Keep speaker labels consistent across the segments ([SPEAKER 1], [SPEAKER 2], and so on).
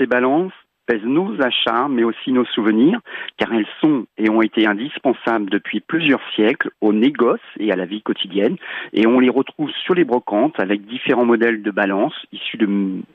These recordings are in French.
[SPEAKER 1] ces balances pèsent nos achats, mais aussi nos souvenirs, car elles sont et ont été indispensables depuis plusieurs siècles au négoce et à la vie quotidienne, et on les retrouve sur les brocantes avec différents modèles de balances issus de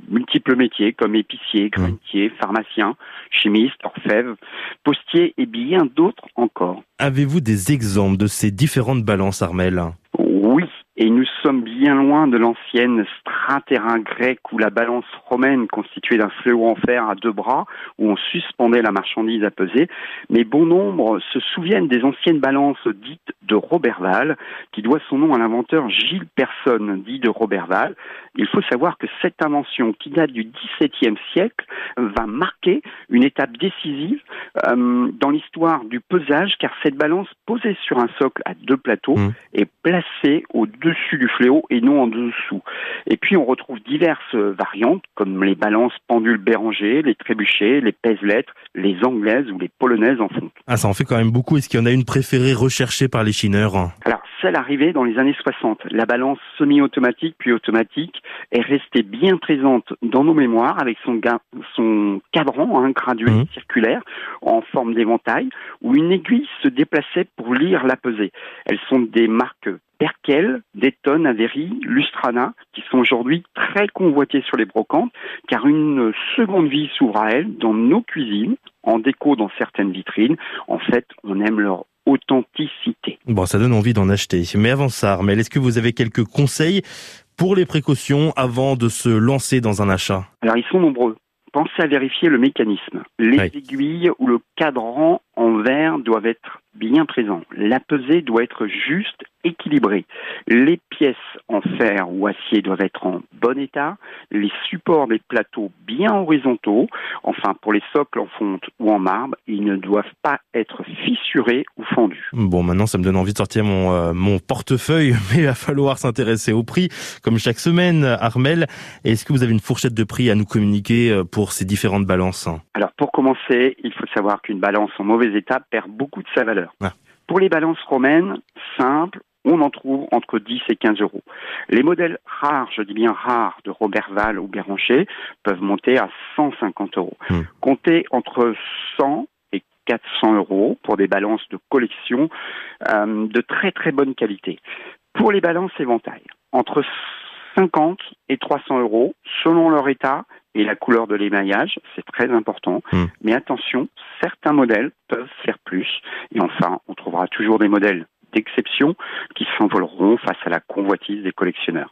[SPEAKER 1] multiples métiers comme épicier, granitier, pharmacien, chimiste, orfèvre, postier et bien d'autres encore.
[SPEAKER 2] Avez-vous des exemples de ces différentes balances, Armel
[SPEAKER 1] Oui, et nous sommes bien loin de l'ancienne straterrain grec ou la balance romaine constituée d'un fléau en fer à deux bras où on suspendait la marchandise à peser. Mais bon nombre se souviennent des anciennes balances dites de Roberval, qui doit son nom à l'inventeur Gilles Personne, dit de Roberval. Il faut savoir que cette invention, qui date du XVIIe siècle, va marquer une étape décisive euh, dans l'histoire du pesage, car cette balance posée sur un socle à deux plateaux mmh. est placée au-dessus du fléau et non en dessous. Et puis on retrouve diverses variantes, comme les balances pendules Béranger, les trébuchets, les pèse-lettres, les anglaises ou les polonaises en fonte.
[SPEAKER 2] Ah, ça en fait quand même beaucoup. Est-ce qu'il y en a une préférée recherchée par les chineurs?
[SPEAKER 1] Alors, celle arrivée dans les années 60, la balance semi-automatique puis automatique est restée bien présente dans nos mémoires avec son, son cadran hein, gradué mmh. circulaire en forme d'éventail où une aiguille se déplaçait pour lire la pesée. Elles sont des marques Perkel, Dayton, Avery, Lustrana, qui sont aujourd'hui très convoitées sur les brocantes, car une seconde vie s'ouvre à elles dans nos cuisines, en déco dans certaines vitrines. En fait, on aime leur authenticité.
[SPEAKER 2] Bon, ça donne envie d'en acheter. Mais avant ça, Armel, est-ce que vous avez quelques conseils pour les précautions avant de se lancer dans un achat?
[SPEAKER 1] Alors, ils sont nombreux. Pensez à vérifier le mécanisme. Les aiguilles ou le cadran en verre doivent être bien présents. La pesée doit être juste équilibrée. Les pièces en fer ou acier doivent être en bon état. Les supports des plateaux bien horizontaux. Enfin, pour les socles en fonte ou en marbre, ils ne doivent pas être fissurés ou fendus.
[SPEAKER 2] Bon, maintenant, ça me donne envie de sortir mon, euh, mon portefeuille, mais il va falloir s'intéresser au prix, comme chaque semaine, Armel. Est-ce que vous avez une fourchette de prix à nous communiquer euh, pour ces différentes balances?
[SPEAKER 1] Alors, pour commencer, il faut savoir qu'une balance en mauvais état perd beaucoup de sa valeur. Ah. Pour les balances romaines, simples, on en trouve entre 10 et 15 euros. Les modèles rares, je dis bien rares, de Roberval ou Béranger peuvent monter à 150 euros. Hmm. Comptez entre 100 et 400 euros pour des balances de collection euh, de très très bonne qualité. Pour les balances éventail, entre 50 et 300 euros selon leur état et la couleur de l'émaillage, c'est très important. Hmm. Mais attention, certains modèles peuvent faire plus. Et enfin, on trouvera toujours des modèles d'exception qui s'envoleront face à la convoitise des collectionneurs.